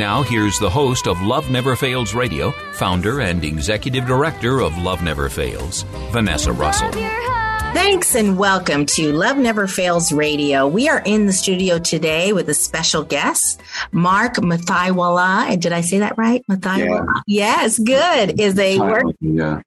Now, here's the host of Love Never Fails Radio, founder and executive director of Love Never Fails, Vanessa Russell. Love your heart. Thanks and welcome to Love Never Fails Radio. We are in the studio today with a special guest, Mark Mathaiwala. Did I say that right? Mathaiwala. Yes, good. Is a work Yeah.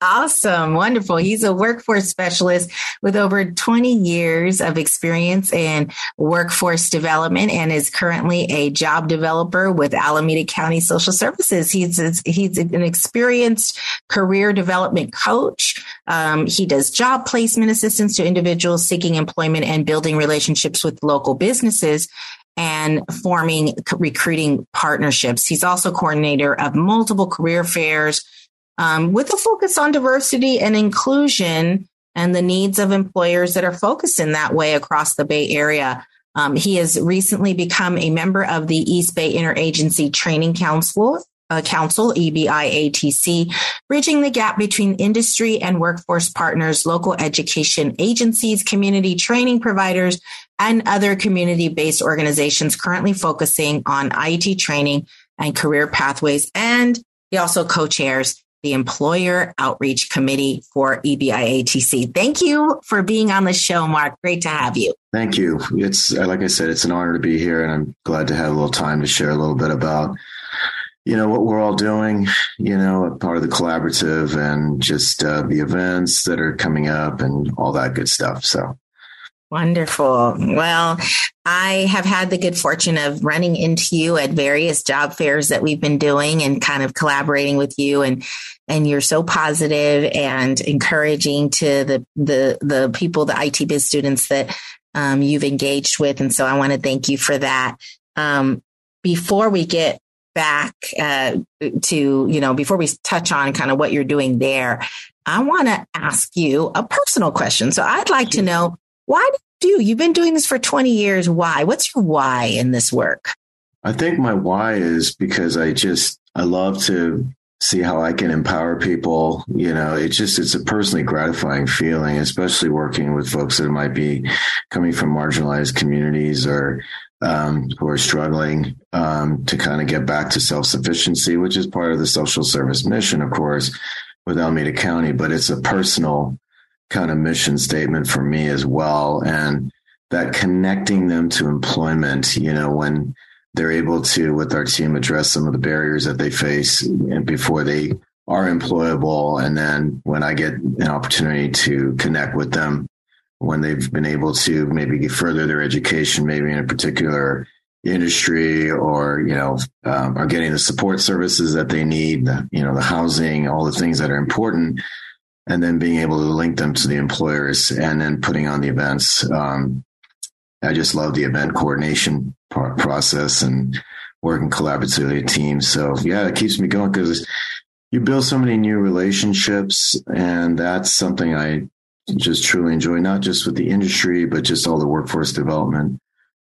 Awesome, wonderful. He's a workforce specialist with over 20 years of experience in workforce development and is currently a job developer with Alameda County Social Services. He's he's an experienced career development coach. Um, he does job placement assistance to individuals seeking employment and building relationships with local businesses and forming recruiting partnerships. He's also coordinator of multiple career fairs um, with a focus on diversity and inclusion and the needs of employers that are focused in that way across the Bay Area. Um, he has recently become a member of the East Bay Interagency Training Council, uh, Council, EBIATC, bridging the gap between industry and workforce partners, local education agencies, community training providers, and other community-based organizations currently focusing on IT training and career pathways. And he also co-chairs the Employer Outreach Committee for EBIATC. Thank you for being on the show, Mark. Great to have you. Thank you. It's like I said, it's an honor to be here, and I'm glad to have a little time to share a little bit about, you know, what we're all doing. You know, part of the collaborative and just uh, the events that are coming up and all that good stuff. So Wonderful. Well, I have had the good fortune of running into you at various job fairs that we've been doing and kind of collaborating with you and and you're so positive and encouraging to the the the people, the IT biz students that um, you've engaged with. And so I want to thank you for that. Um, before we get back uh, to, you know, before we touch on kind of what you're doing there, I want to ask you a personal question. So I'd like to know why do you? You've been doing this for 20 years. Why? What's your why in this work? I think my why is because I just I love to see how I can empower people. You know, it's just it's a personally gratifying feeling, especially working with folks that might be coming from marginalized communities or um, who are struggling um, to kind of get back to self sufficiency, which is part of the social service mission, of course, with Alameda County. But it's a personal kind of mission statement for me as well, and that connecting them to employment. You know, when they're able to, with our team, address some of the barriers that they face before they are employable. And then when I get an opportunity to connect with them, when they've been able to maybe further their education, maybe in a particular industry or, you know, um, are getting the support services that they need, you know, the housing, all the things that are important. And then being able to link them to the employers and then putting on the events. Um, I just love the event coordination pro- process and working collaboratively with teams. So yeah, it keeps me going because you build so many new relationships, and that's something I just truly enjoy. Not just with the industry, but just all the workforce development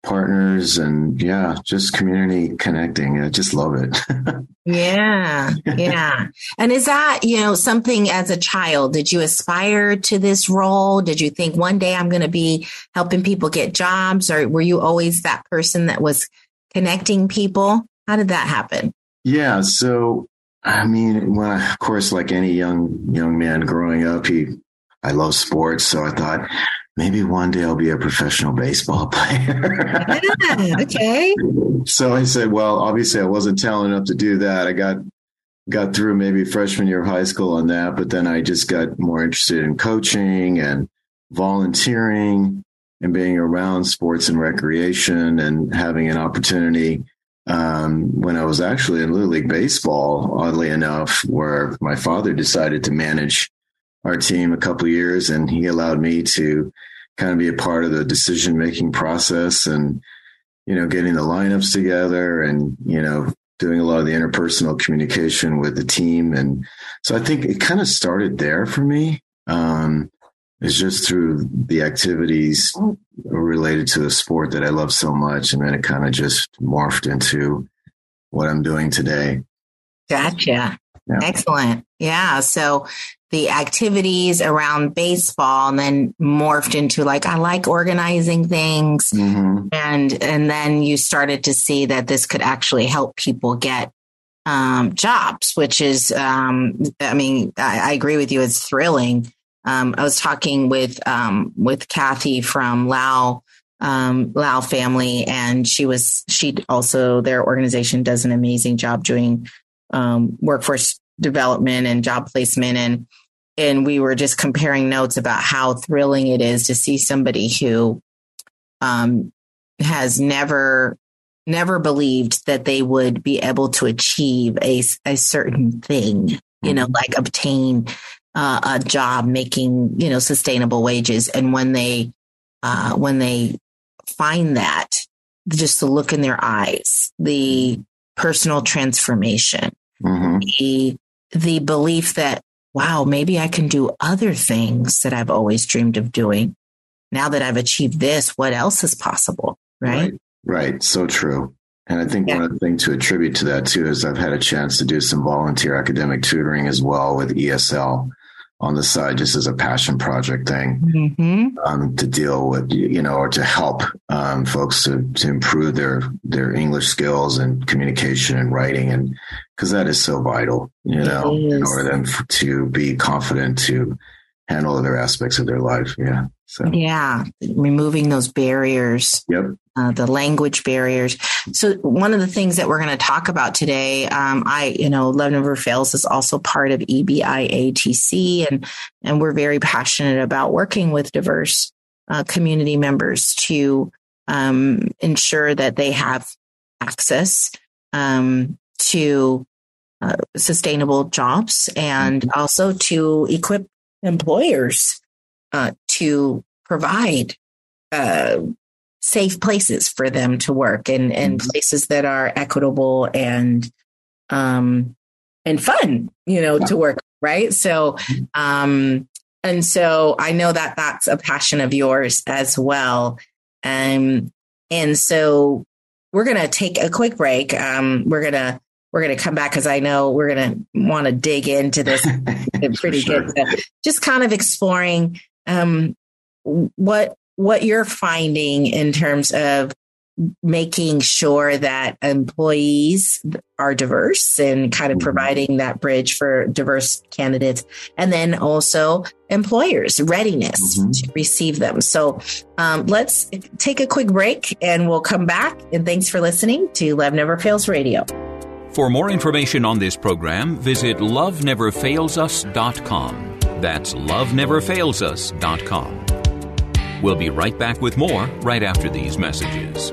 partners and yeah, just community connecting. I just love it. yeah. Yeah. and is that, you know, something as a child, did you aspire to this role? Did you think one day I'm going to be helping people get jobs or were you always that person that was connecting people? How did that happen? Yeah. So, I mean, when I, of course, like any young, young man growing up, he, I love sports. So I thought, maybe one day I'll be a professional baseball player. yeah, okay. So I said, well, obviously I wasn't talented enough to do that. I got got through maybe freshman year of high school on that, but then I just got more interested in coaching and volunteering and being around sports and recreation and having an opportunity um, when I was actually in Little League Baseball, oddly enough, where my father decided to manage our team a couple years and he allowed me to kind of be a part of the decision making process and you know getting the lineups together and you know doing a lot of the interpersonal communication with the team. And so i think it kind of started there for me. Um it's just through the activities related to the sport that i love so much. And then it kind of just morphed into what i'm doing today. Gotcha yeah. excellent. Yeah. So the activities around baseball and then morphed into like I like organizing things. Mm-hmm. and and then you started to see that this could actually help people get um, jobs which is um, I mean I, I, agree with you. It's thrilling. Um, I was talking with um, with Kathy from Lao um, Lao family and she was she also their organization does an amazing job doing um, workforce development and job placement. And and we were just comparing notes about how thrilling it is to see somebody who um, has never never believed that they would be able to achieve a, a certain thing you know mm-hmm. like obtain uh, a job making you know sustainable wages. And when they uh, when they find that just the look in their eyes the personal transformation mm-hmm. the the belief that, wow, maybe I can do other things that I've always dreamed of doing. Now that I've achieved this, what else is possible? Right. Right. right. So true. And I think yeah. one of the things to attribute to that too is I've had a chance to do some volunteer academic tutoring as well with ESL on the side just as a passion project thing mm-hmm. um, to deal with you know or to help um, folks to, to improve their their english skills and communication and writing. And because that is so vital you know in order them to be confident to handle other aspects of their life. Yeah so yeah removing those barriers yep uh, the language barriers. So one of the things that we're going to talk about today, um, I, you know, Love Never Fails is also part of EBIATC, and and we're very passionate about working with diverse uh, community members to um, ensure that they have access um, to uh, sustainable jobs and mm-hmm. also to equip employers uh, to provide uh, safe places for them to work and, and mm-hmm. places that are equitable and um and fun, you know, to work, right? So mm-hmm. um and so I know that that's a passion of yours as well. Um and so we're going to take a quick break. Um we're going to we're going to come back because I know we're going to want to dig into this pretty sure. good. So just kind of exploring um, what what you're finding in terms of making sure that employees are diverse and kind of mm-hmm. providing that bridge for diverse candidates and then also employers readiness mm-hmm. to receive them so um, let's take a quick break and we'll come back and thanks for listening to love never fails radio for more information on this program visit loveneverfailsus.com that's loveneverfailsus.com We'll be right back with more right after these messages.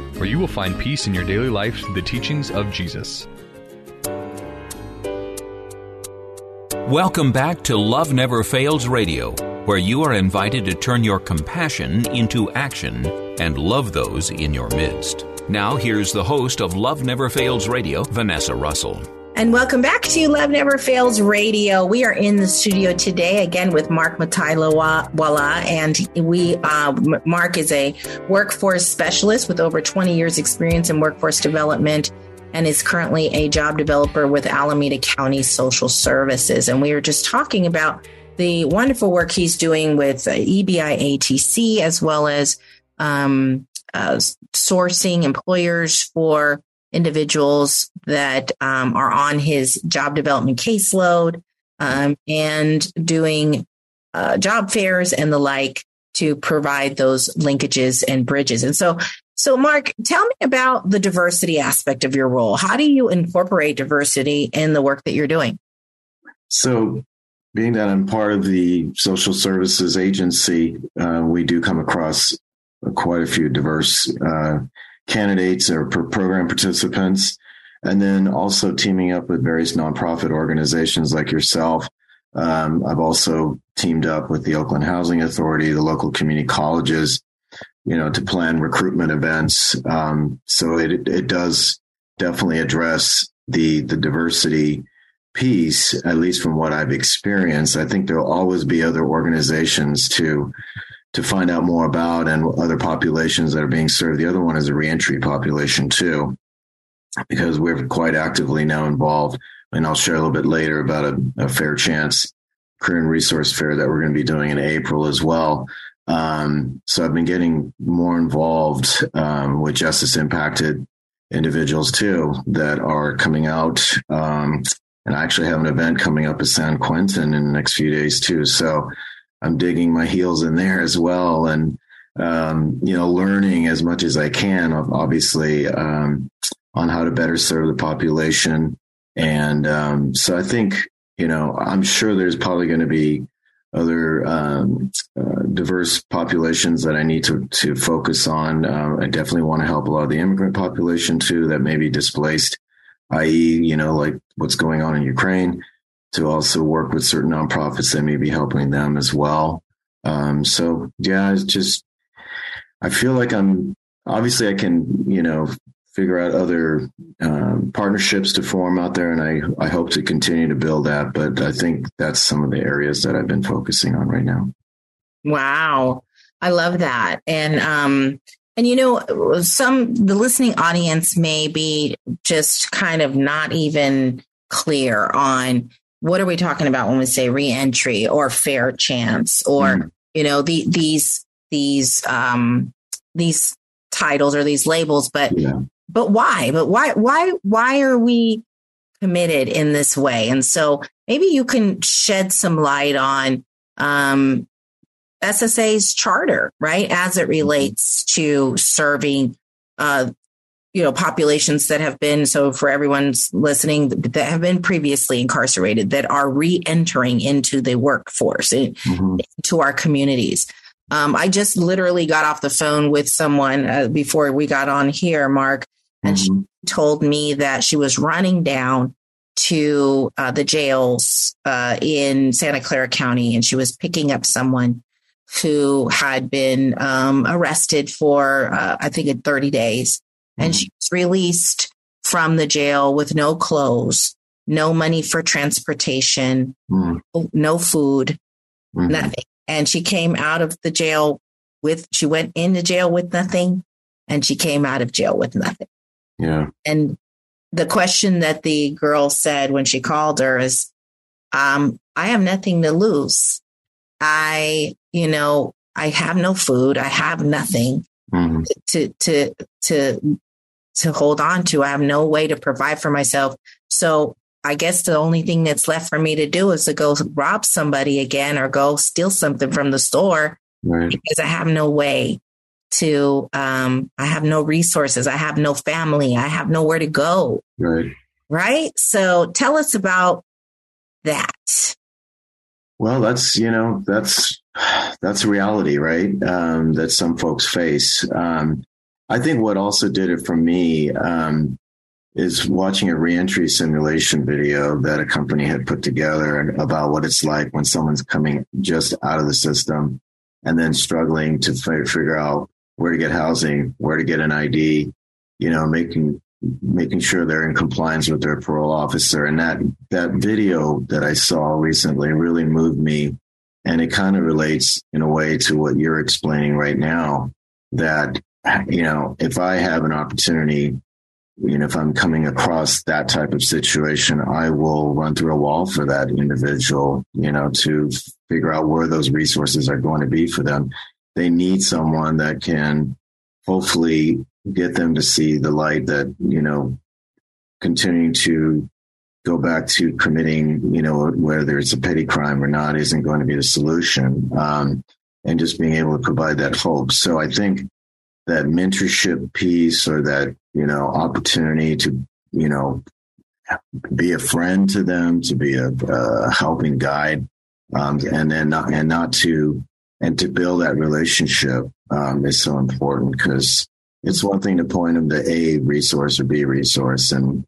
where you will find peace in your daily life through the teachings of Jesus. Welcome back to Love Never Fails Radio, where you are invited to turn your compassion into action and love those in your midst. Now, here's the host of Love Never Fails Radio, Vanessa Russell. And welcome back to Love Never Fails Radio. We are in the studio today again with Mark Matailawala, and we uh, Mark is a workforce specialist with over 20 years experience in workforce development and is currently a job developer with Alameda County Social Services. And we were just talking about the wonderful work he's doing with uh, EBI ATC as well as um, uh, sourcing employers for individuals that um, are on his job development caseload um, and doing uh, job fairs and the like to provide those linkages and bridges. And so, so Mark, tell me about the diversity aspect of your role. How do you incorporate diversity in the work that you're doing? So, being that I'm part of the social services agency, uh, we do come across quite a few diverse uh, candidates or pro- program participants, and then also teaming up with various nonprofit organizations like yourself. Um, I've also teamed up with the Oakland Housing Authority, the local community colleges, you know, to plan recruitment events. Um, so it it does definitely address the the diversity piece, at least from what I've experienced. I think there'll always be other organizations to to find out more about and other populations that are being served. The other one is a reentry population too, because we're quite actively now involved. And I'll share a little bit later about a, a fair chance career and resource fair that we're going to be doing in April as well. Um, so I've been getting more involved um, with justice impacted individuals too that are coming out. Um, and I actually have an event coming up at San Quentin in the next few days too. So I'm digging my heels in there as well, and um, you know, learning as much as I can, obviously, um, on how to better serve the population. And um, so I think you know, I'm sure there's probably going to be other um, uh, diverse populations that I need to to focus on. Uh, I definitely want to help a lot of the immigrant population too that may be displaced, i.e., you know, like what's going on in Ukraine to also work with certain nonprofits that may be helping them as well. Um, so yeah, it's just I feel like I'm obviously I can you know figure out other um, partnerships to form out there, and I I hope to continue to build that. But I think that's some of the areas that I've been focusing on right now. Wow, I love that, and um, and you know, some the listening audience may be just kind of not even clear on what are we talking about when we say reentry or fair chance or mm. you know the, these these um these titles or these labels but yeah. but why but why why why are we committed in this way and so maybe you can shed some light on um SSA's charter right as it mm-hmm. relates to serving uh you know populations that have been so for everyone's listening that have been previously incarcerated that are re-entering into the workforce mm-hmm. into our communities um, i just literally got off the phone with someone uh, before we got on here mark and mm-hmm. she told me that she was running down to uh, the jails uh, in santa clara county and she was picking up someone who had been um, arrested for uh, i think 30 days and she was released from the jail with no clothes, no money for transportation, mm. no food, mm-hmm. nothing. And she came out of the jail with, she went into jail with nothing and she came out of jail with nothing. Yeah. And the question that the girl said when she called her is, um, I have nothing to lose. I, you know, I have no food. I have nothing mm-hmm. to, to, to to hold on to. I have no way to provide for myself. So I guess the only thing that's left for me to do is to go rob somebody again or go steal something from the store Right. because I have no way to, um, I have no resources. I have no family. I have nowhere to go. Right. Right. So tell us about that. Well, that's you know that's that's reality, right? Um, that some folks face. Um, I think what also did it for me um, is watching a reentry simulation video that a company had put together about what it's like when someone's coming just out of the system and then struggling to fi- figure out where to get housing, where to get an ID, you know, making making sure they're in compliance with their parole officer. And that that video that I saw recently really moved me, and it kind of relates in a way to what you're explaining right now. That you know, if I have an opportunity, you know, if I'm coming across that type of situation, I will run through a wall for that individual, you know, to figure out where those resources are going to be for them. They need someone that can hopefully get them to see the light that, you know, continuing to go back to committing, you know, whether it's a petty crime or not isn't going to be the solution. Um, and just being able to provide that hope. So I think that mentorship piece or that, you know, opportunity to, you know, be a friend to them, to be a, a helping guide, um, and then not, and not to, and to build that relationship um, is so important because it's one thing to point them to A resource or B resource, and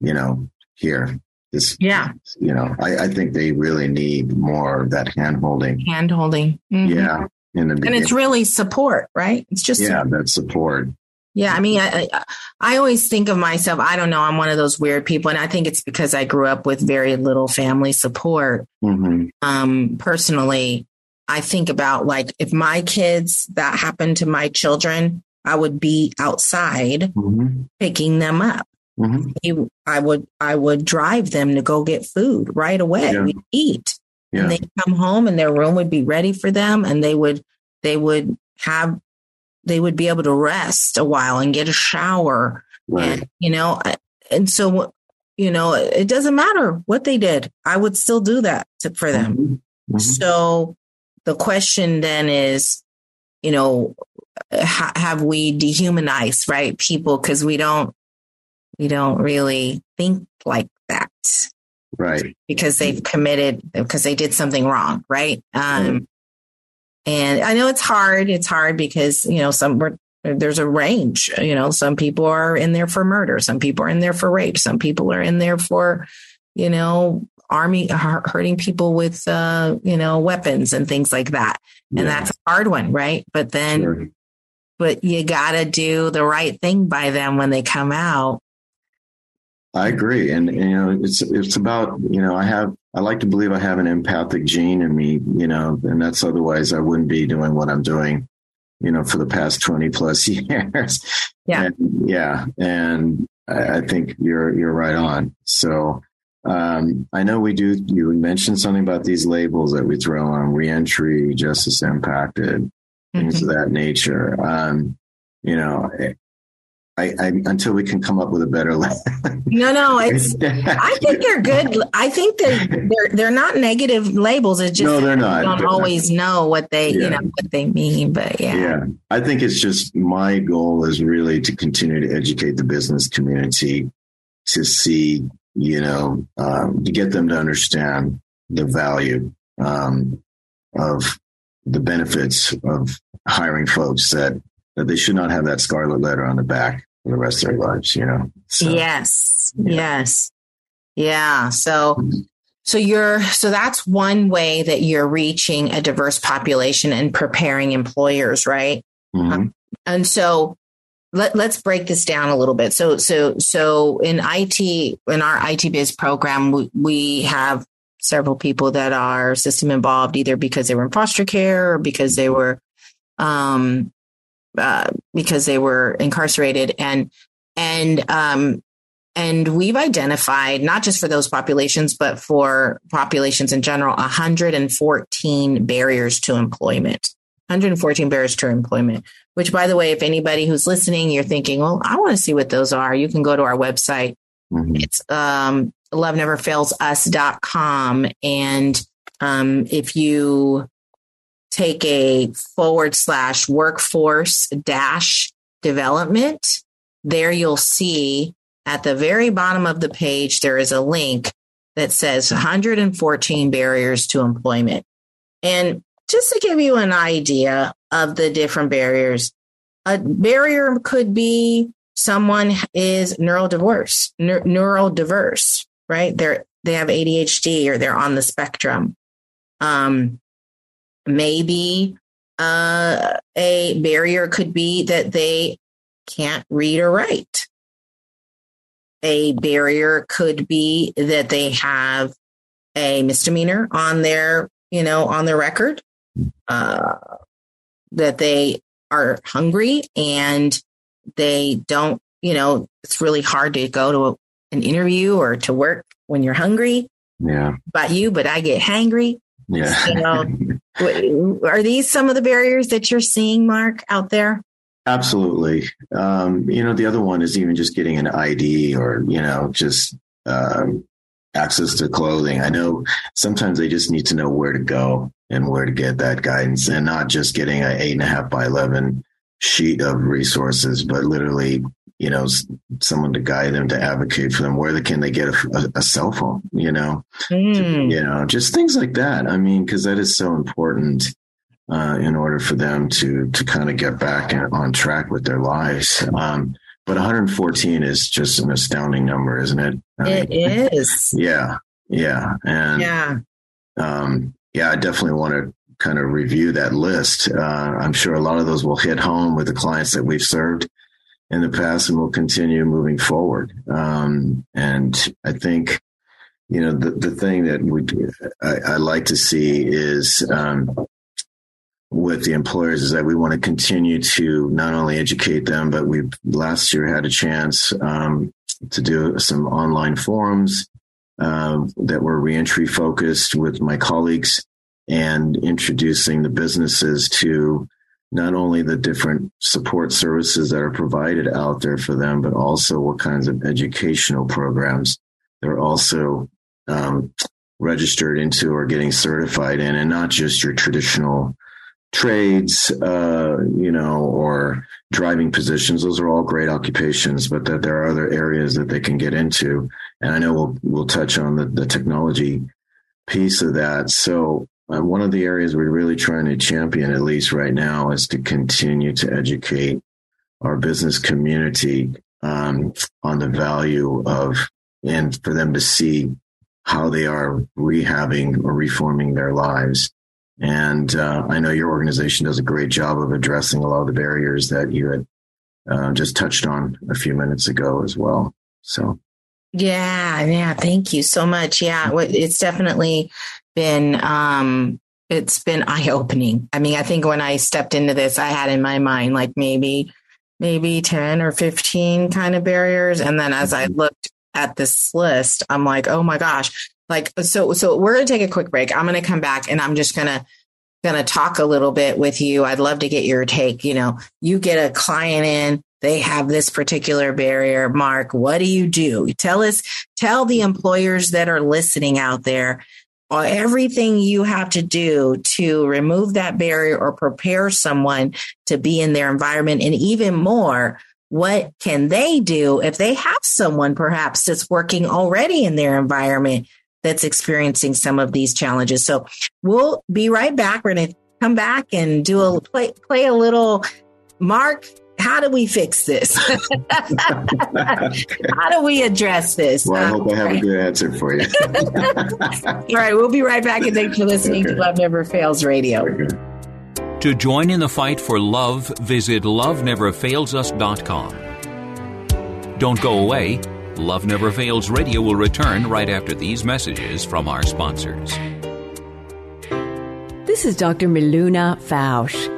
you know, here, this, Yeah. you know, I, I think they really need more of that hand holding. Hand holding. Mhm. Yeah, in the And it's really support, right? It's just yeah, that support. Yeah, I mean, I, I I always think of myself. I don't know. I'm one of those weird people, and I think it's because I grew up with very little family support. hmm Um, personally, I think about like if my kids that happened to my children, I would be outside hmm picking them up. hmm You- I would I would drive them to go get food right away. Yeah. We'd eat, Yeah. and they come home, and their room would be ready for them, and they would they would have they would be able to rest a while and get a shower Right. and you know and so you know it doesn't matter what they did i would still do that to, for them Mhm. so the question then is you know ha- have we dehumanized right people? Because we don't we don't really think like that. Right. because they've committed because they did something wrong right? Um and i know it's hard it's hard because you know some we're, there's a range you know some people are in there for murder some people are in there for rape some people are in there for you know army hurting people with uh you know weapons and things like that. And that's a hard one right? But then Sure. But you got to do the right thing by them when they come out I agree, and, you know, it's it's about you know, I have I like to believe I have an empathic gene in me, you know, and that's otherwise I wouldn't be doing what I'm doing, you know, for the past twenty plus years. Yeah. And, yeah, and I, I think you're you're right on. So. Um, I know we do. You mentioned something about these labels that we throw on reentry, justice impacted, things of that nature. Um, you know, I, I until we can come up with a better no no it's I think they're good. I think they're they're they're not negative labels. It's just No, they're not. You don't They're not. always know what they you know what they mean, but yeah. yeah, I think it's just my goal is really to continue to educate the business community to see, you know, um, to get them to understand the value um, of the benefits of hiring folks that that they should not have that scarlet letter on the back for the rest of their lives. You know. So, Yes. Yes. Yeah. So so you're so that's one way that you're reaching a diverse population and preparing employers, right? mhm. And so let, let's break this down a little bit. So, so, so in IT, in our IT biz program, we, we have several people that are system involved, either because they were in foster care or because they were, um, uh, because they were incarcerated and, and, um, and we've identified not just for those populations, but for populations in general, 114 barriers to employment. 114 barriers to employment which by the way, if anybody who's listening, you're thinking, well, I want to see what those are, you can go to our website. Mm-hmm. It's um, loveneverfailsus.com. And um, if you take a forward slash workforce dash development, there you'll see at the very bottom of the page, there is a link that says 114 barriers to employment. And just to give you an idea of the different barriers, a barrier could be someone is neurodiverse, neur- neurodiverse, right? They're they have ADHD or they're on the spectrum. Um, maybe uh, a barrier could be that they can't read or write. A barrier could be that they have a misdemeanor on their, you know, on their record. Uh, that they are hungry and they don't, you know, it's really hard to go to an interview or to work when you're hungry. Yeah. About you, but I get hangry. Yeah. Know, are these some of the barriers that you're seeing, Mark, out there? Absolutely. Um, you know, the other one is even just getting an ID or, you know, just um, access to clothing. I know sometimes they just need to know where to go and where to get that guidance and not just getting an eight and a half by 11 sheet of resources, but literally, you know, someone to guide them, to advocate for them. Where can they get a, a, a cell phone? You know, mm. you know, just things like that. I mean, because that is so important uh, in order for them to to kind of get back on track with their lives. Um, but 114 is just an astounding number, isn't it? I it mean, is. Yeah, yeah, and yeah, um, yeah. I definitely want to kind of review that list. Uh, I'm sure a lot of those will hit home with the clients that we've served in the past, and will continue moving forward. Um, and I think, you know, the the thing that we I, I like to see is um, with the employers is that we want to continue to not only educate them, but we last year had a chance um, to do some online forums uh, that were reentry focused with my colleagues and introducing the businesses to not only the different support services that are provided out there for them, but also what kinds of educational programs they're also um, registered into or getting certified in, and not just your traditional trades, uh, you know, or driving positions. Those are all great occupations, but that there are other areas that they can get into. And I know we'll we'll touch on the, the technology piece of that. So one of the areas we're really trying to champion, at least right now, is to continue to educate our business community um, on the value of and for them to see how they are rehabbing or reforming their lives and uh, I know your organization does a great job of addressing a lot of the barriers that you had uh, just touched on a few minutes ago as well. So, yeah, yeah, thank you so much. Yeah, it's definitely been um, it's been eye opening. I mean, I think when I stepped into this, I had in my mind like maybe maybe ten or fifteen kind of barriers, and then as I mm-hmm. looked at this list, I'm like, oh my gosh, like so so we're going to take a quick break. I'm going to come back and i'm just going to going to talk a little bit with you. I'd love to get your take. You know you get a client in they have this particular barrier. Mark what do you do? Tell us tell the employers that are listening out there everything you have to do to remove that barrier or prepare someone to be in their environment and even more what can they do if they have someone perhaps that's working already in their environment that's experiencing some of these challenges. So we'll be right back. We're going to come back and do a play, play a little Mark. How do we fix this? how do we address this? Well, I um, hope I have a good answer for you. All right, we'll be right back, and thanks for listening okay. to Love Never Fails Radio. Okay. To join in the fight for love, visit loveneverfailsus.com. Don't go away. Love Never Fails Radio will return right after these messages from our sponsors. This is Dr. Miluna Fausch.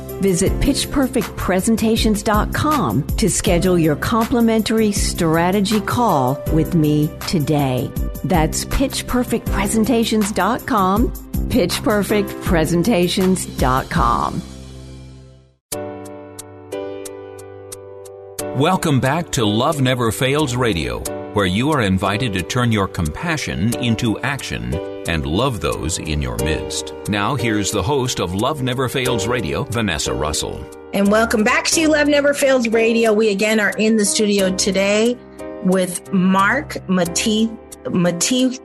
Visit pitchperfectpresentations.com to schedule your complimentary strategy call with me today. That's pitchperfectpresentations.com, pitchperfectpresentations.com. Welcome back to Love Never Fails Radio, where you are invited to turn your compassion into action and love those in your midst. Now, here's the host of Love Never Fails Radio, Vanessa Russell. And welcome back to Love Never Fails Radio. We again are in the studio today with Mark Mati Mati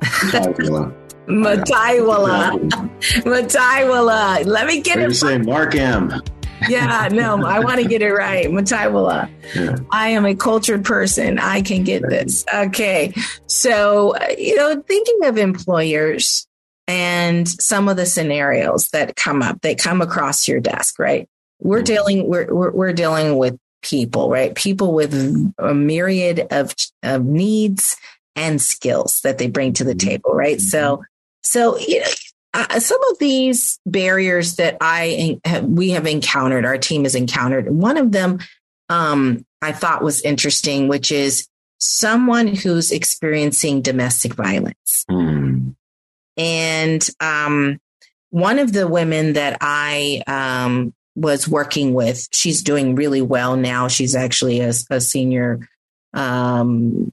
Mathaiwala. Mathaiwala. Let me get What do you it. say, Mark M? Yeah, no, I want to get it right. Mathaiwala. Yeah. I am a cultured person. I can get this. Okay. So, uh, you know, thinking of employers and some of the scenarios that come up, they come across your desk, right? We're mm-hmm. dealing, we're, we're, we're dealing with people, right? People with a myriad of, of needs and skills that they bring to the mm-hmm. table, right? So, mm-hmm. so, you know, uh, some of these barriers that I have, we have encountered, our team has encountered. One of them um, I thought was interesting, which is someone who's experiencing domestic violence. Mm. And um, one of the women that I um, was working with, she's doing really well now. She's actually a, a senior um,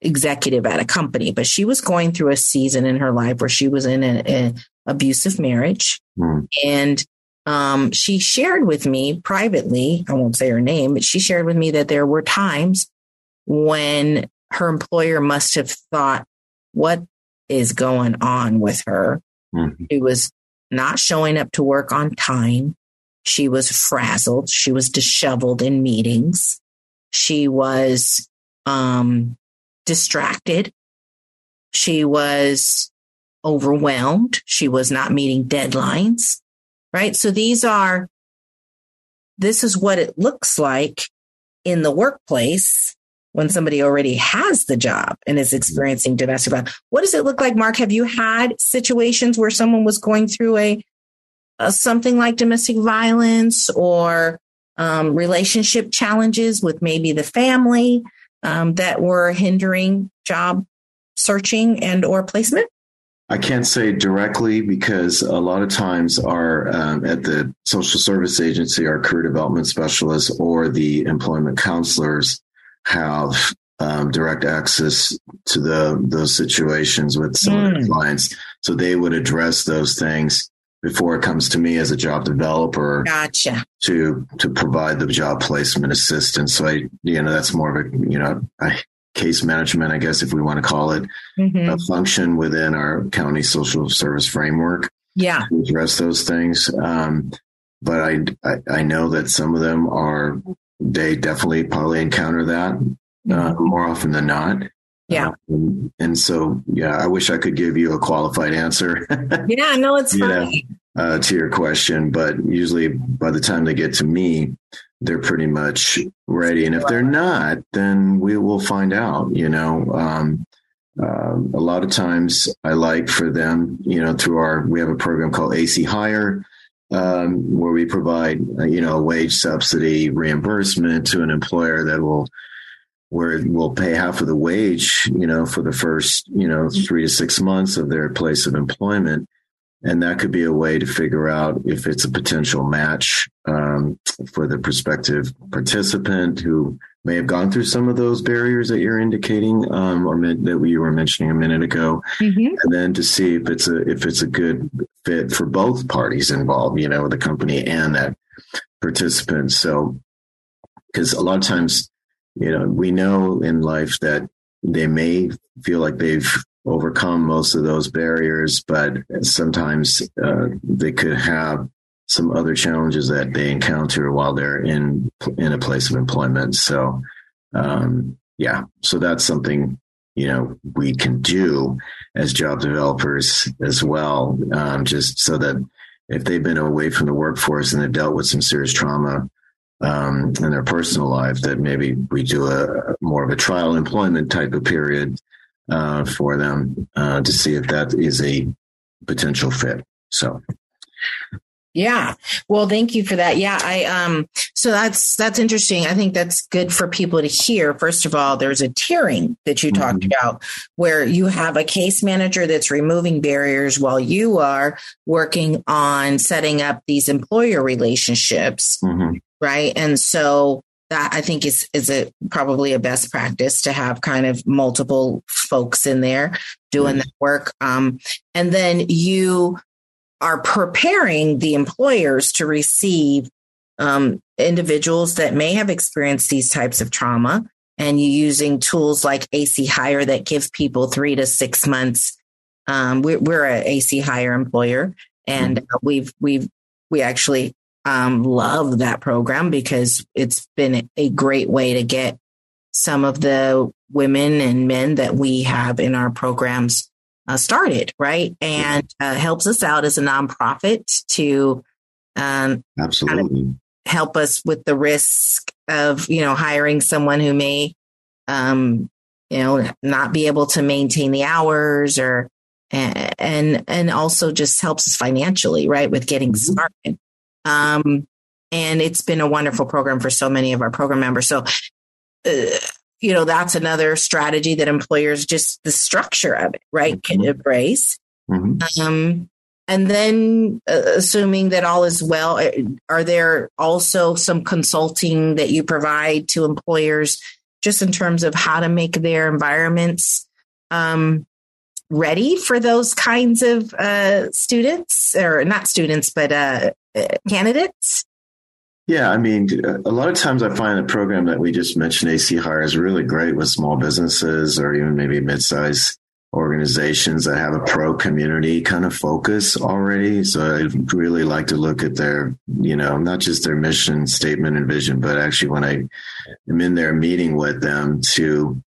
executive at a company, but she was going through a season in her life where she was in an abusive marriage. Mm. And um, she shared with me privately, I won't say her name, but she shared with me that there were times when her employer must have thought, what is going on with her? Mhm. She was not showing up to work on time. She was frazzled. She was disheveled in meetings. She was um, distracted. She was overwhelmed. She was not meeting deadlines, right? So these are, this is what it looks like in the workplace when somebody already has the job and is experiencing domestic violence. What does it look like, Mark? Have you had situations where someone was going through a, a something like domestic violence or um, relationship challenges with maybe the family um, that were hindering job searching and or placement? I can't say directly because a lot of times our um, at the social service agency, our career development specialists or the employment counselors have um, direct access to the those situations with some of the clients, so they would address those things before it comes to me as a job developer Gotcha. to to provide the job placement assistance. So I, you know, that's more of a you know a case management, I guess, if we want to call it Mhm. a function within our county social service framework Yeah. to address those things. Um, but I, I I know that some of them are they definitely probably encounter that uh, more often than not. Yeah. Um, and so, yeah, I wish I could give you a qualified answer. Yeah, no, it's fine. know, uh, to your question, but usually by the time they get to me, they're pretty much ready. And if they're not, then we will find out. You know, um, um, a lot of times I like for them, you know, through our we have a program called AC Hire. Um, where we provide, uh, you know, a wage subsidy reimbursement to an employer that will where we'll pay half of the wage, you know, for the first, you know, three to six months of their place of employment. And that could be a way to figure out if it's a potential match um, for the prospective participant who may have gone through some of those barriers that you're indicating um, or meant, that we were mentioning a minute ago, Mhm. and then to see if it's a if it's a good fit for both parties involved, you know, the company and that participant. So, because a lot of times you know, we know in life that they may feel like they've overcome most of those barriers, but sometimes uh, they could have some other challenges that they encounter while they're in in a place of employment. So Um, yeah, so that's something you know we can do as job developers as well, um, just so that if they've been away from the workforce and they've dealt with some serious trauma um, in their personal life, that maybe we do a more of a trial employment type of period uh, for them uh, to see if that is a potential fit. So yeah. Well, thank you for that. Yeah, I um so that's that's interesting. I think that's good for people to hear. First of all, there's a tiering that you talked Mhm. about where you have a case manager that's removing barriers while you are working on setting up these employer relationships, mhm. Right? And so that I think is is a probably a best practice to have kind of multiple folks in there doing that work. Um, and then you are preparing the employers to receive um, individuals that may have experienced these types of trauma and you using tools like AC Hire that gives people three to six months. Um, we're, we're a AC Hire employer, and uh, we've we've we actually um, love that program because it's been a great way to get some of the women and men that we have in our programs uh, started, right? And uh, helps us out as a nonprofit to um, Absolutely. help us with the risk of, you know, hiring someone who may, um, you know, not be able to maintain the hours or, and, and also just helps us financially, right? With getting started. Um, and it's been a wonderful program for so many of our program members. So, uh, you know, that's another strategy that employers just the structure of it, right, can embrace. Mhm. Um, and then, uh, assuming that all is well, uh, are there also some consulting that you provide to employers just in terms of how to make their environments um, ready for those kinds of uh, students or not students, but uh, uh, candidates? Yeah, I mean, a lot of times I find the program that we just mentioned, AC Hire, is really great with small businesses or even maybe mid-sized organizations that have a pro community kind of focus already. So I'd really like to look at their, you know, not just their mission statement and vision, but actually when I am in there meeting with them to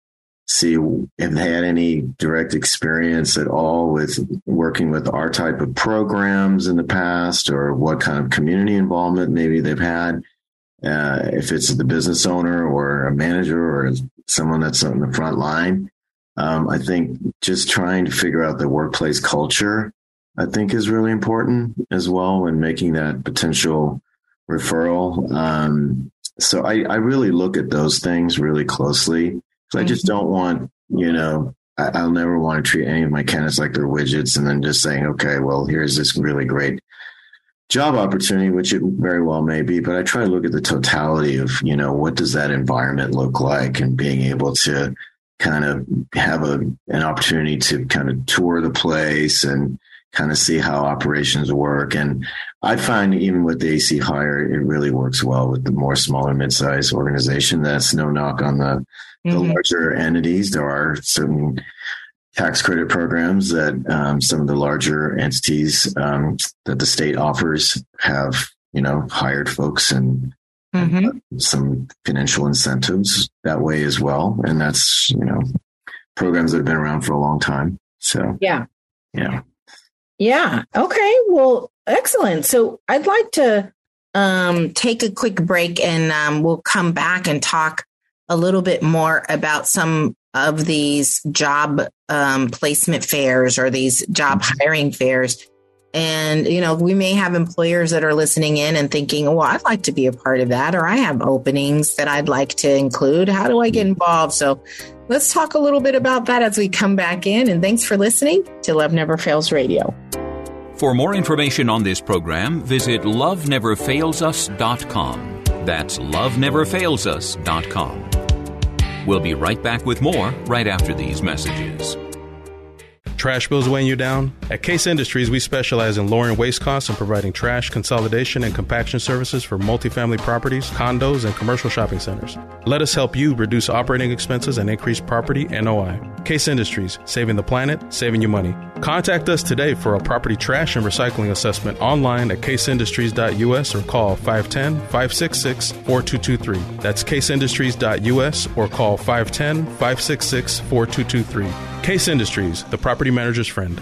see if they had any direct experience at all with working with our type of programs in the past or what kind of community involvement maybe they've had. Uh, if it's the business owner or a manager or someone that's on the front line. Um, I think just trying to figure out the workplace culture, I think is really important as well when making that potential referral. Um, so I, I really look at those things really closely. So I just mm-hmm. don't want, you know, I, I'll never want to treat any of my candidates like they're widgets and then just saying, okay, well, here's this really great job opportunity, which it very well may be, but I try to look at the totality of, you know, what does that environment look like and being able to kind of have a, an opportunity to kind of tour the place and kind of see how operations work. And I find even with the AC hire, it really works well with the more smaller mid-sized organization. That's no knock on the, the larger entities. There are certain tax credit programs that um, some of the larger entities um, that the state offers have, you know, hired folks and some financial incentives that way as well. And that's, you know, programs that have been around for a long time. So, Yeah. yeah. Yeah. Okay. Well, excellent. So I'd like to um, take a quick break and um, we'll come back and talk a little bit more about some of these job um, placement fairs or these job hiring fairs. And, you know, we may have employers that are listening in and thinking, well, I'd like to be a part of that, or I have openings that I'd like to include. How do I get involved? So let's talk a little bit about that as we come back in. And thanks for listening to Love Never Fails Radio. For more information on this program, visit loveneverfailsus.com. That's loveneverfailsus.com. We'll be right back with more right after these messages. Trash bills weighing you down? At Case Industries, we specialize in lowering waste costs and providing trash consolidation and compaction services for multifamily properties, condos, and commercial shopping centers. Let us help you reduce operating expenses and increase property NOI. Case Industries, saving the planet, saving you money. Contact us today for a property trash and recycling assessment online at caseindustries.us or call 510 566 4223. That's caseindustries.us or call 510 566 4223. Case Industries, the property manager's friend.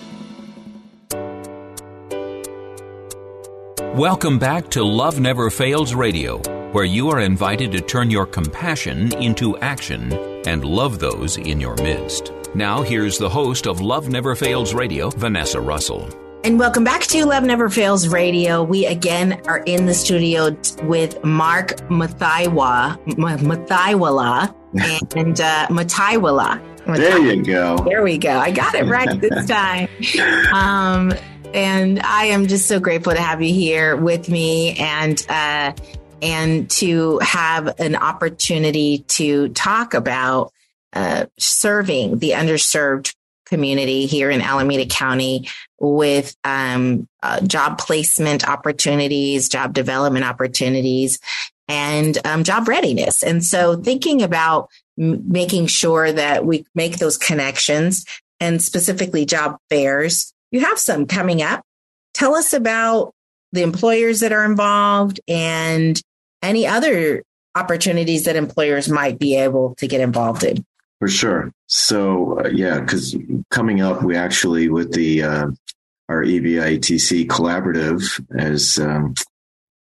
Welcome back to Love Never Fails Radio, where you are invited to turn your compassion into action and love those in your midst. Now, here's the host of Love Never Fails Radio, Vanessa Russell. And welcome back to Love Never Fails Radio. We again are in the studio with Mark Mathaiwa, Mathaiwala and uh, Mathaiwala. There you go. There we go. I got it right this time. Um, and I am just so grateful to have you here with me and uh, and to have an opportunity to talk about uh, serving the underserved community here in Alameda County with um, uh, job placement opportunities, job development opportunities, and um, job readiness. And so, thinking about making sure that we make those connections and specifically job fairs you have some coming up. Tell us about the employers that are involved and any other opportunities that employers might be able to get involved in. For sure. So, uh, yeah, because coming up, we actually, with the uh, our EBITC collaborative, as um,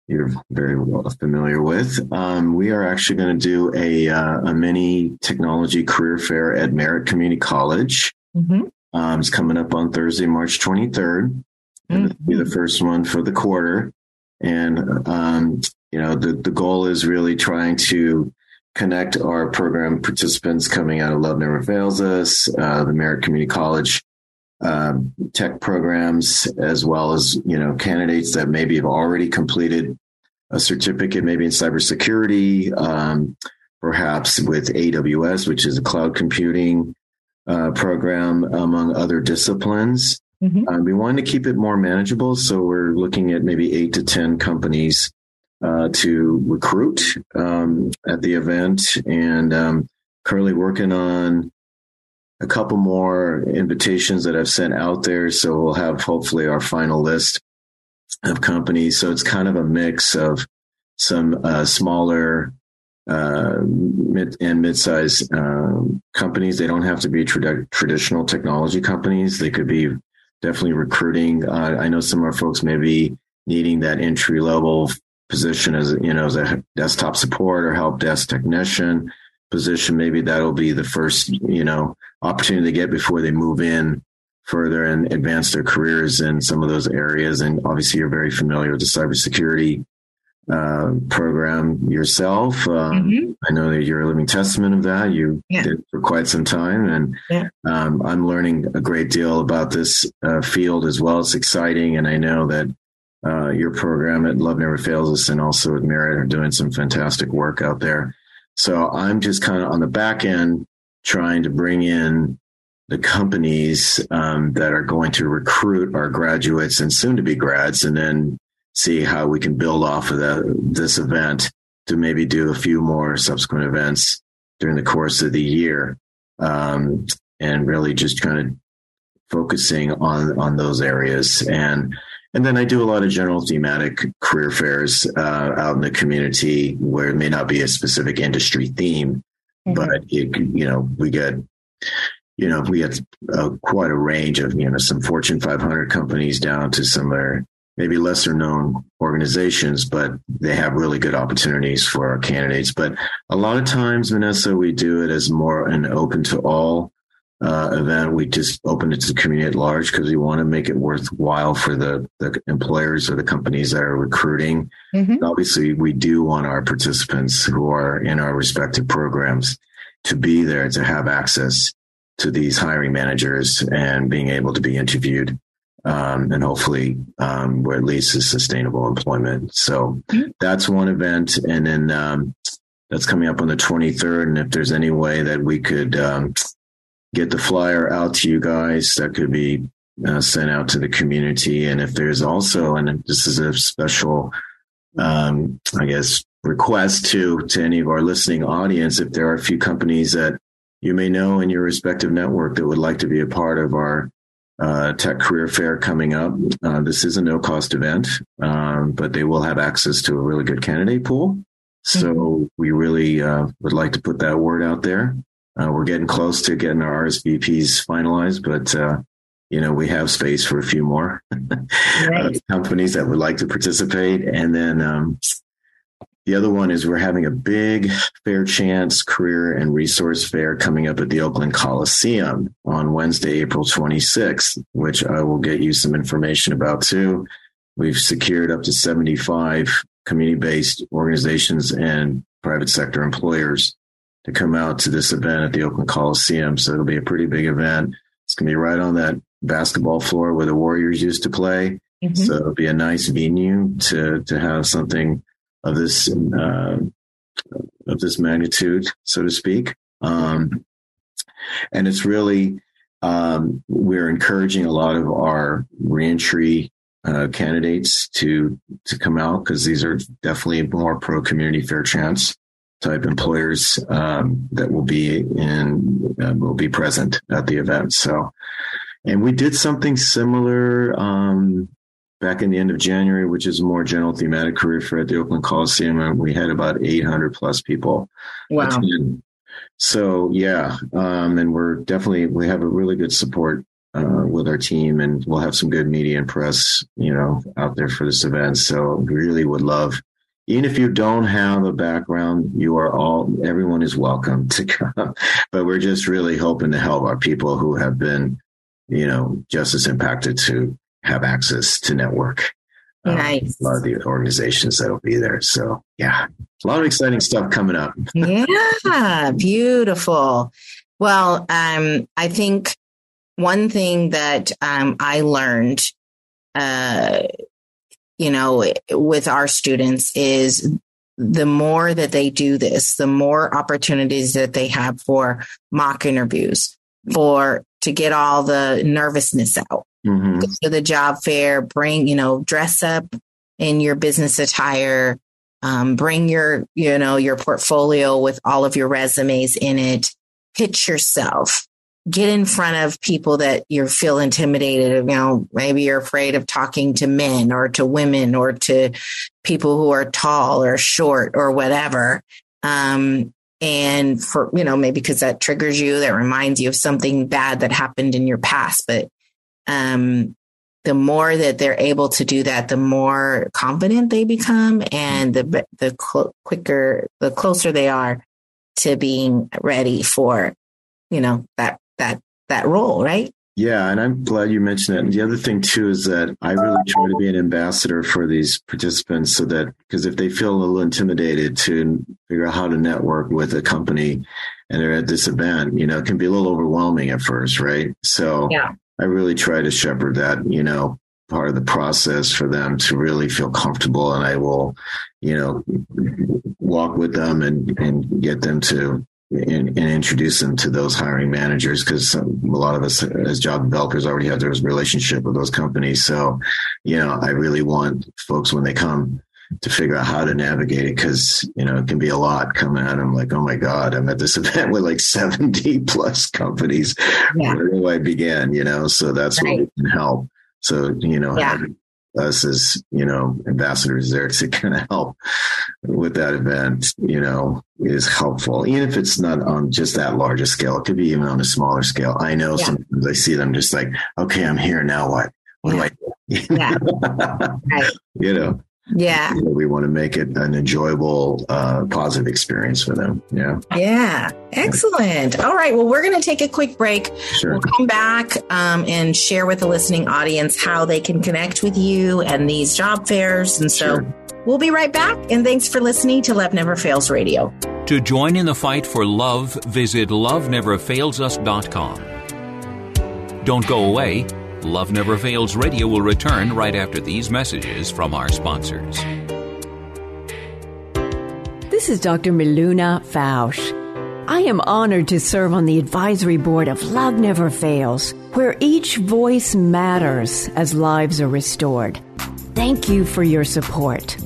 you're very well familiar with, um, we are actually going to do a, uh, a mini technology career fair at Merritt Community College. Mm-hmm. Um, it's coming up on Thursday, March 23rd. And it'll be the first one for the quarter. And, um, you know, the, the goal is really trying to connect our program participants coming out of Love Never Fails Us, uh, the Merritt Community College um, tech programs, as well as, you know, candidates that maybe have already completed a certificate, maybe in cybersecurity, um, perhaps with AWS, which is a cloud computing uh, program, among other disciplines. Mm-hmm. Uh, we wanted to keep it more manageable, so we're looking at maybe eight to ten companies uh, to recruit um, at the event, and um, currently working on a couple more invitations that I've sent out there. So we'll have hopefully our final list of companies. So it's kind of a mix of some uh, smaller uh, mid and mid-sized um, companies. They don't have to be trad- traditional technology companies. They could be definitely recruiting. Uh, I know some of our folks may be needing that entry level position as you know as a desktop support or help desk technician position. Maybe that'll be the first you know opportunity they get before they move in further and advance their careers in some of those areas. And obviously, you're very familiar with the cybersecurity uh, program yourself. Um, Mm-hmm. I know that you're a living testament of that. You Yeah. did for quite some time, and Yeah. um, I'm learning a great deal about this uh, field as well. It's exciting, and I know that uh, your program at Love Never Fails Us and also at Merritt are doing some fantastic work out there. So I'm just kind of on the back end trying to bring in the companies um, that are going to recruit our graduates and soon to be grads, and then see how we can build off of that, this event to maybe do a few more subsequent events during the course of the year, um, and really just kind of focusing on on those areas and. And then I do a lot of general thematic career fairs uh, out in the community where it may not be a specific industry theme, but it, you know we get you know we get uh, quite a range of you know some Fortune 500 companies down to some are maybe lesser known organizations, but they have really good opportunities for our candidates. But a lot of times, Vanessa, we do it as more an open to all uh, event. We just open it to the community at large because we want to make it worthwhile for the, the employers or the companies that are recruiting. Mhm. Obviously, we do want our participants who are in our respective programs to be there to have access to these hiring managers and being able to be interviewed um, and hopefully um, where at least is sustainable employment. So that's one event, and then um, that's coming up on the 23rd. And if there's any way that we could um, get the flyer out to you guys, that could be uh, sent out to the community. And if there's also, and this is a special, um, I guess, request to to any of our listening audience, if there are a few companies that you may know in your respective network that would like to be a part of our uh, tech career fair coming up. Uh, this is a no cost event, um, but they will have access to a really good candidate pool. So mm-hmm. we really uh, would like to put that word out there. Uh, we're getting close to getting our RSVPs finalized, but uh, you know we have space for a few more right. companies that would like to participate, and then um, the other one is we're having a big fair chance career and resource fair coming up at the Oakland Coliseum on Wednesday, April 26th, which I will get you some information about too. We've secured up to 75 community based organizations and private sector employers to come out to this event at the Oakland Coliseum. So it'll be a pretty big event. It's going to be right on that basketball floor where the Warriors used to play. Mm-hmm. So it'll be a nice venue to, to have something of this uh, of this magnitude, so to speak. Um, and it's really um, we're encouraging a lot of our reentry uh, candidates to to come out because these are definitely more pro community fair chance type employers um, that will be in uh, will be present at the event. So, and we did something similar um, back in the end of January, which is a more general thematic career fair at the Oakland Coliseum. We had about 800 plus people. Wow. Attend. So yeah, um, and we're definitely we have a really good support uh, with our team, and we'll have some good media and press, you know, out there for this event. So really would love, even if you don't have a background, you are all everyone is welcome to come. but we're just really hoping to help our people who have been, you know, just as impacted to have access to network. Um, nice. A lot of the organizations that'll be there. So yeah, a lot of exciting stuff coming up. yeah, beautiful. Well, um, I think one thing that um, I learned, uh, you know, with our students is the more that they do this, the more opportunities that they have for mock interviews, for to get all the nervousness out, mm-hmm. go to the job fair, bring, you know, dress up in your business attire, um, bring your, you know, your portfolio with all of your resumes in it, pitch yourself, get in front of people that you feel intimidated. You know, maybe you're afraid of talking to men or to women or to people who are tall or short or whatever. Um, and for, you know, maybe because that triggers you, that reminds you of something bad that happened in your past, but um, the more that they're able to do that, the more confident they become, and the the cl- quicker, the closer they are to being ready for, you know, that that that role, right? Yeah, and I'm glad you mentioned that. And the other thing too is that I really try to be an ambassador for these participants, so that because if they feel a little intimidated to figure out how to network with a company, and they're at this event, you know, it can be a little overwhelming at first, right? So yeah. I really try to shepherd that, you know, part of the process for them to really feel comfortable. And I will, you know, walk with them and, and get them to and, and introduce them to those hiring managers because a lot of us as job developers already have those relationship with those companies. So, you know, I really want folks when they come to figure out how to navigate it because you know it can be a lot coming at them like oh my god i'm at this event with like 70 plus companies yeah. where do i begin you know so that's right. where we can help so you know yeah. us as you know ambassadors there to kind of help with that event you know is helpful even if it's not on just that large a scale it could be even on a smaller scale i know yeah. sometimes i see them just like okay i'm here now what what do i do yeah. right. you know yeah. You know, we want to make it an enjoyable, uh, positive experience for them. Yeah. Yeah. Excellent. All right. Well, we're going to take a quick break. Sure. We'll come back um, and share with the listening audience how they can connect with you and these job fairs. And so Sure. we'll be right back. And thanks for listening to Love Never Fails Radio. To join in the fight for love, visit loveneverfailsus.com. Don't go away. Love Never Fails Radio will return right after these messages from our sponsors. This is Dr. Miluna Fausch. I am honored to serve on the advisory board of Love Never Fails, where each voice matters as lives are restored. Thank you for your support.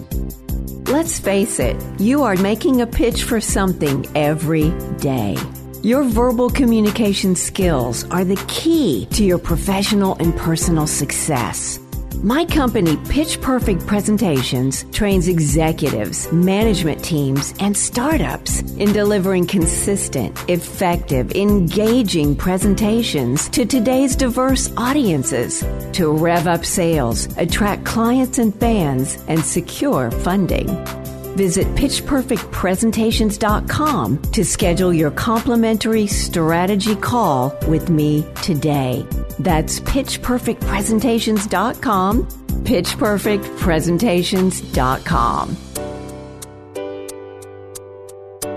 Let's face it, you are making a pitch for something every day. Your verbal communication skills are the key to your professional and personal success. My company, Pitch Perfect Presentations, trains executives, management teams, and startups in delivering consistent, effective, engaging presentations to today's diverse audiences to rev up sales, attract clients and fans, and secure funding. Visit pitchperfectpresentations.com to schedule your complimentary strategy call with me today. That's pitchperfectpresentations.com, pitchperfectpresentations.com.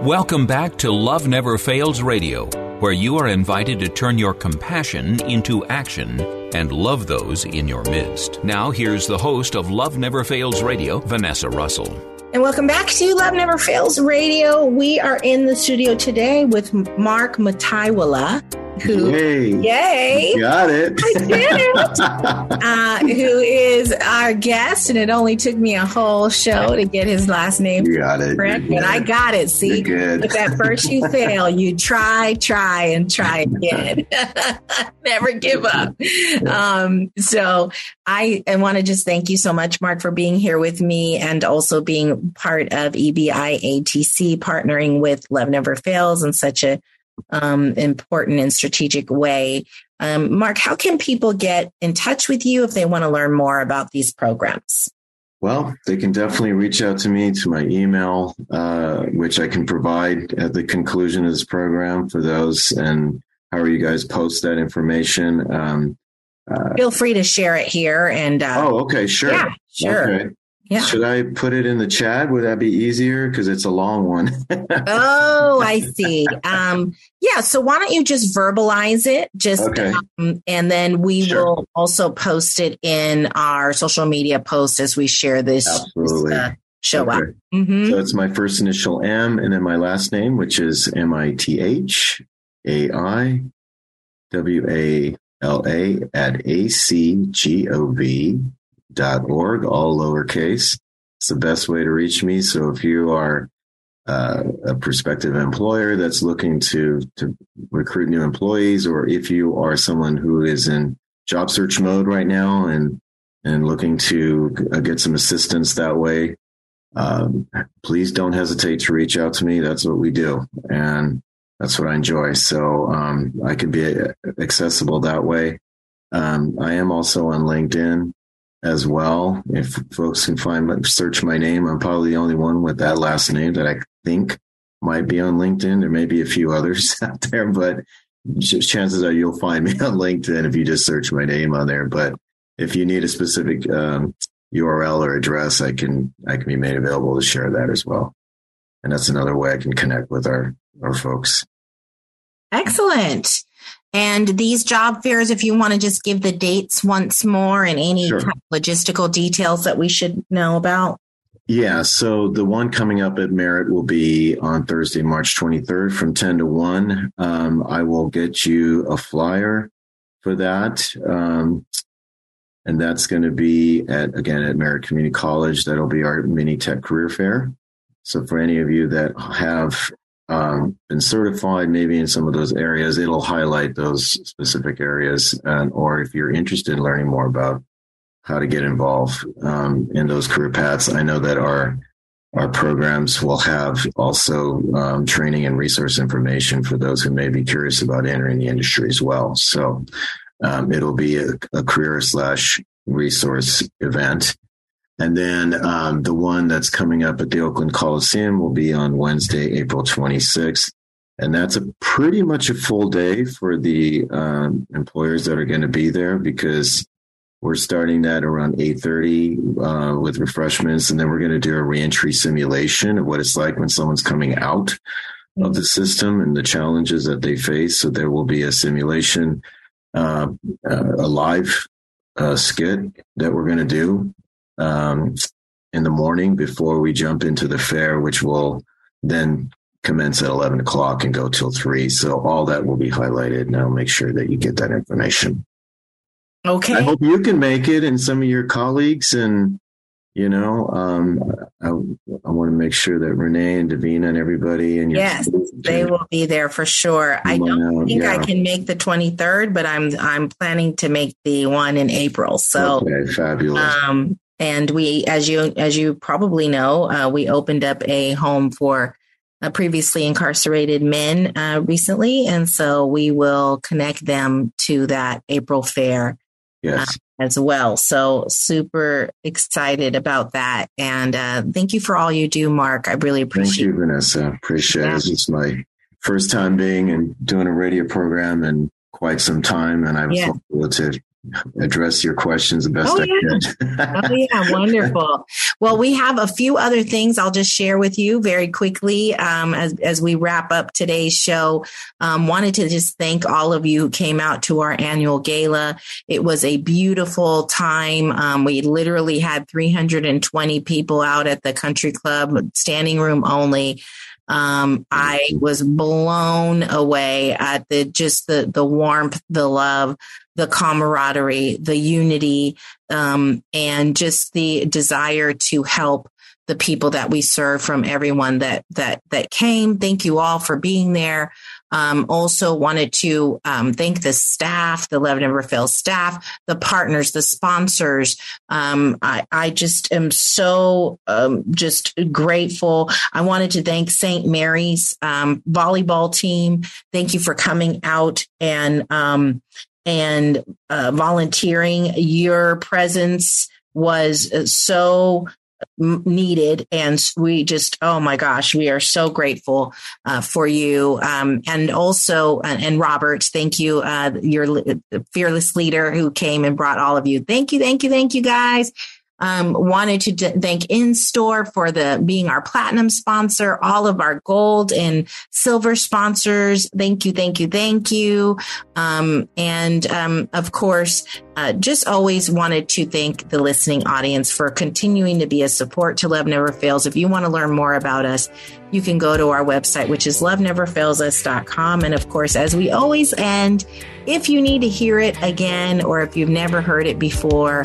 Welcome back to Love Never Fails Radio, where you are invited to turn your compassion into action and love those in your midst. Now, here's the host of Love Never Fails Radio, Vanessa Russell. And welcome back to Love Never Fails Radio. We are in the studio today with Mark Mathaiwala, who Yay. yay Got it. I did it. uh, who is our guest, and it only took me a whole show to get his last name You got it. correct, but I got it. See, You're good. if at first you fail, you try, try, and try again. Never give up. Um, so I, I want to just thank you so much, Mark, for being here with me and also being part of EBI ATC, partnering with Love Never Fails and such a um, important and strategic way. Um, Mark, how can people get in touch with you if they want to learn more about these programs? Well, they can definitely reach out to me to my email, uh, which I can provide at the conclusion of this program for those. And however you guys post that information. Um, uh, Feel free to share it here and uh, oh, okay, sure. Yeah, sure. Okay. Yeah. Should I put it in the chat? Would that be easier? Because it's a long one. oh, I see. Um, yeah. So why don't you just verbalize it? Just Okay. um, and then we Sure. will also post it in our social media post as we share this, Absolutely. uh, show up. Okay. Mhm. So it's my first initial M and then my last name, which is M I T H A I W A L A at acgov dot org, all lowercase. It's the best way to reach me. So if you are uh, a prospective employer that's looking to to recruit new employees, or if you are someone who is in job search mode right now and and looking to get some assistance that way, um, please don't hesitate to reach out to me. That's what we do, and that's what I enjoy. So um, I can be uh, accessible that way. Um, I am also on LinkedIn as well. If folks can find my, search my name, I'm probably the only one with that last name that I think might be on LinkedIn. There may be a few others out there, but chances are you'll find me on LinkedIn if you just search my name on there. But if you need a specific um, URL or address, I can I can be made available to share that as well. And that's another way I can connect with our our folks. Excellent. And these job fairs, if you want to just give the dates once more and any Sure. kind of logistical details that we should know about. Yeah, so the one coming up at Merritt will be on Thursday, March 23rd from 10 to 1. Um, I will get you a flyer for that. Um, and that's going to be at, again, at Merritt Community College. That'll be our mini tech career fair. So for any of you that have um, been certified, maybe in some of those areas, it'll highlight those specific areas. And, or if you're interested in learning more about how to get involved um, in those career paths. I know that our our programs will have also um, training and resource information for those who may be curious about entering the industry as well. So um, it'll be a, a career slash resource event. And then um, the one that's coming up at the Oakland Coliseum will be on Wednesday, April 26th. And that's a pretty much a full day for the um, employers that are going to be there because we're starting that around 8.30 uh, with refreshments, and then we're going to do a reentry simulation of what it's like when someone's coming out of the system and the challenges that they face. So there will be a simulation uh, a live uh, skit that we're going to do um, in the morning before we jump into the fair, which will then commence at 11 o'clock and go till 3. So all that will be highlighted, and I'll make sure that you get that information. Okay. I hope you can make it and some of your colleagues and you know, um, I, I want to make sure that Renee and Davina and everybody and your yes, they will be there for sure. I don't out, think yeah. I can make the 23rd, but I'm I'm planning to make the one in April. So okay, fabulous. um, and we, as you as you probably know, uh, we opened up a home for uh, previously incarcerated men uh, recently, and so we will connect them to that April fair yes. as well. So super excited about that, and uh, thank you for all you do, Mark. I really appreciate. Thank you, Vanessa. Appreciate Yeah. it. It's my first time being and doing a radio program in quite some time, and I was Yeah. to address your questions the best Oh, I yeah. could. Oh yeah, wonderful. Well, we have a few other things I'll just share with you very quickly um, as as we wrap up today's show. Um, wanted to just thank all of you who came out to our annual gala. It was a beautiful time. Um, we literally had 320 people out at the country club, standing room only. Um, I was blown away at the just the the warmth, the love, the camaraderie, the unity, um, and just the desire to help the people that we serve from everyone that that that came. Thank you all for being there. Um, also wanted to um, thank the staff, the Never Fails staff, the partners, the sponsors. Um, I, I just am so um, just grateful. I wanted to thank St. Mary's um, volleyball team. Thank you for coming out and um, and uh, volunteering. Your presence was uh, so needed and we just oh my gosh we are so grateful uh, for you um, and also uh, and robert thank you uh, your fearless leader who came and brought all of you thank you thank you thank you guys um, wanted to d- thank in-store for the being our platinum sponsor all of our gold and silver sponsors thank you thank you thank you um, and um, of course uh, just always wanted to thank the listening audience for continuing to be a support to Love Never Fails. If you want to learn more about us, you can go to our website, which is loveneverfailsus.com. And of course, as we always end, if you need to hear it again or if you've never heard it before,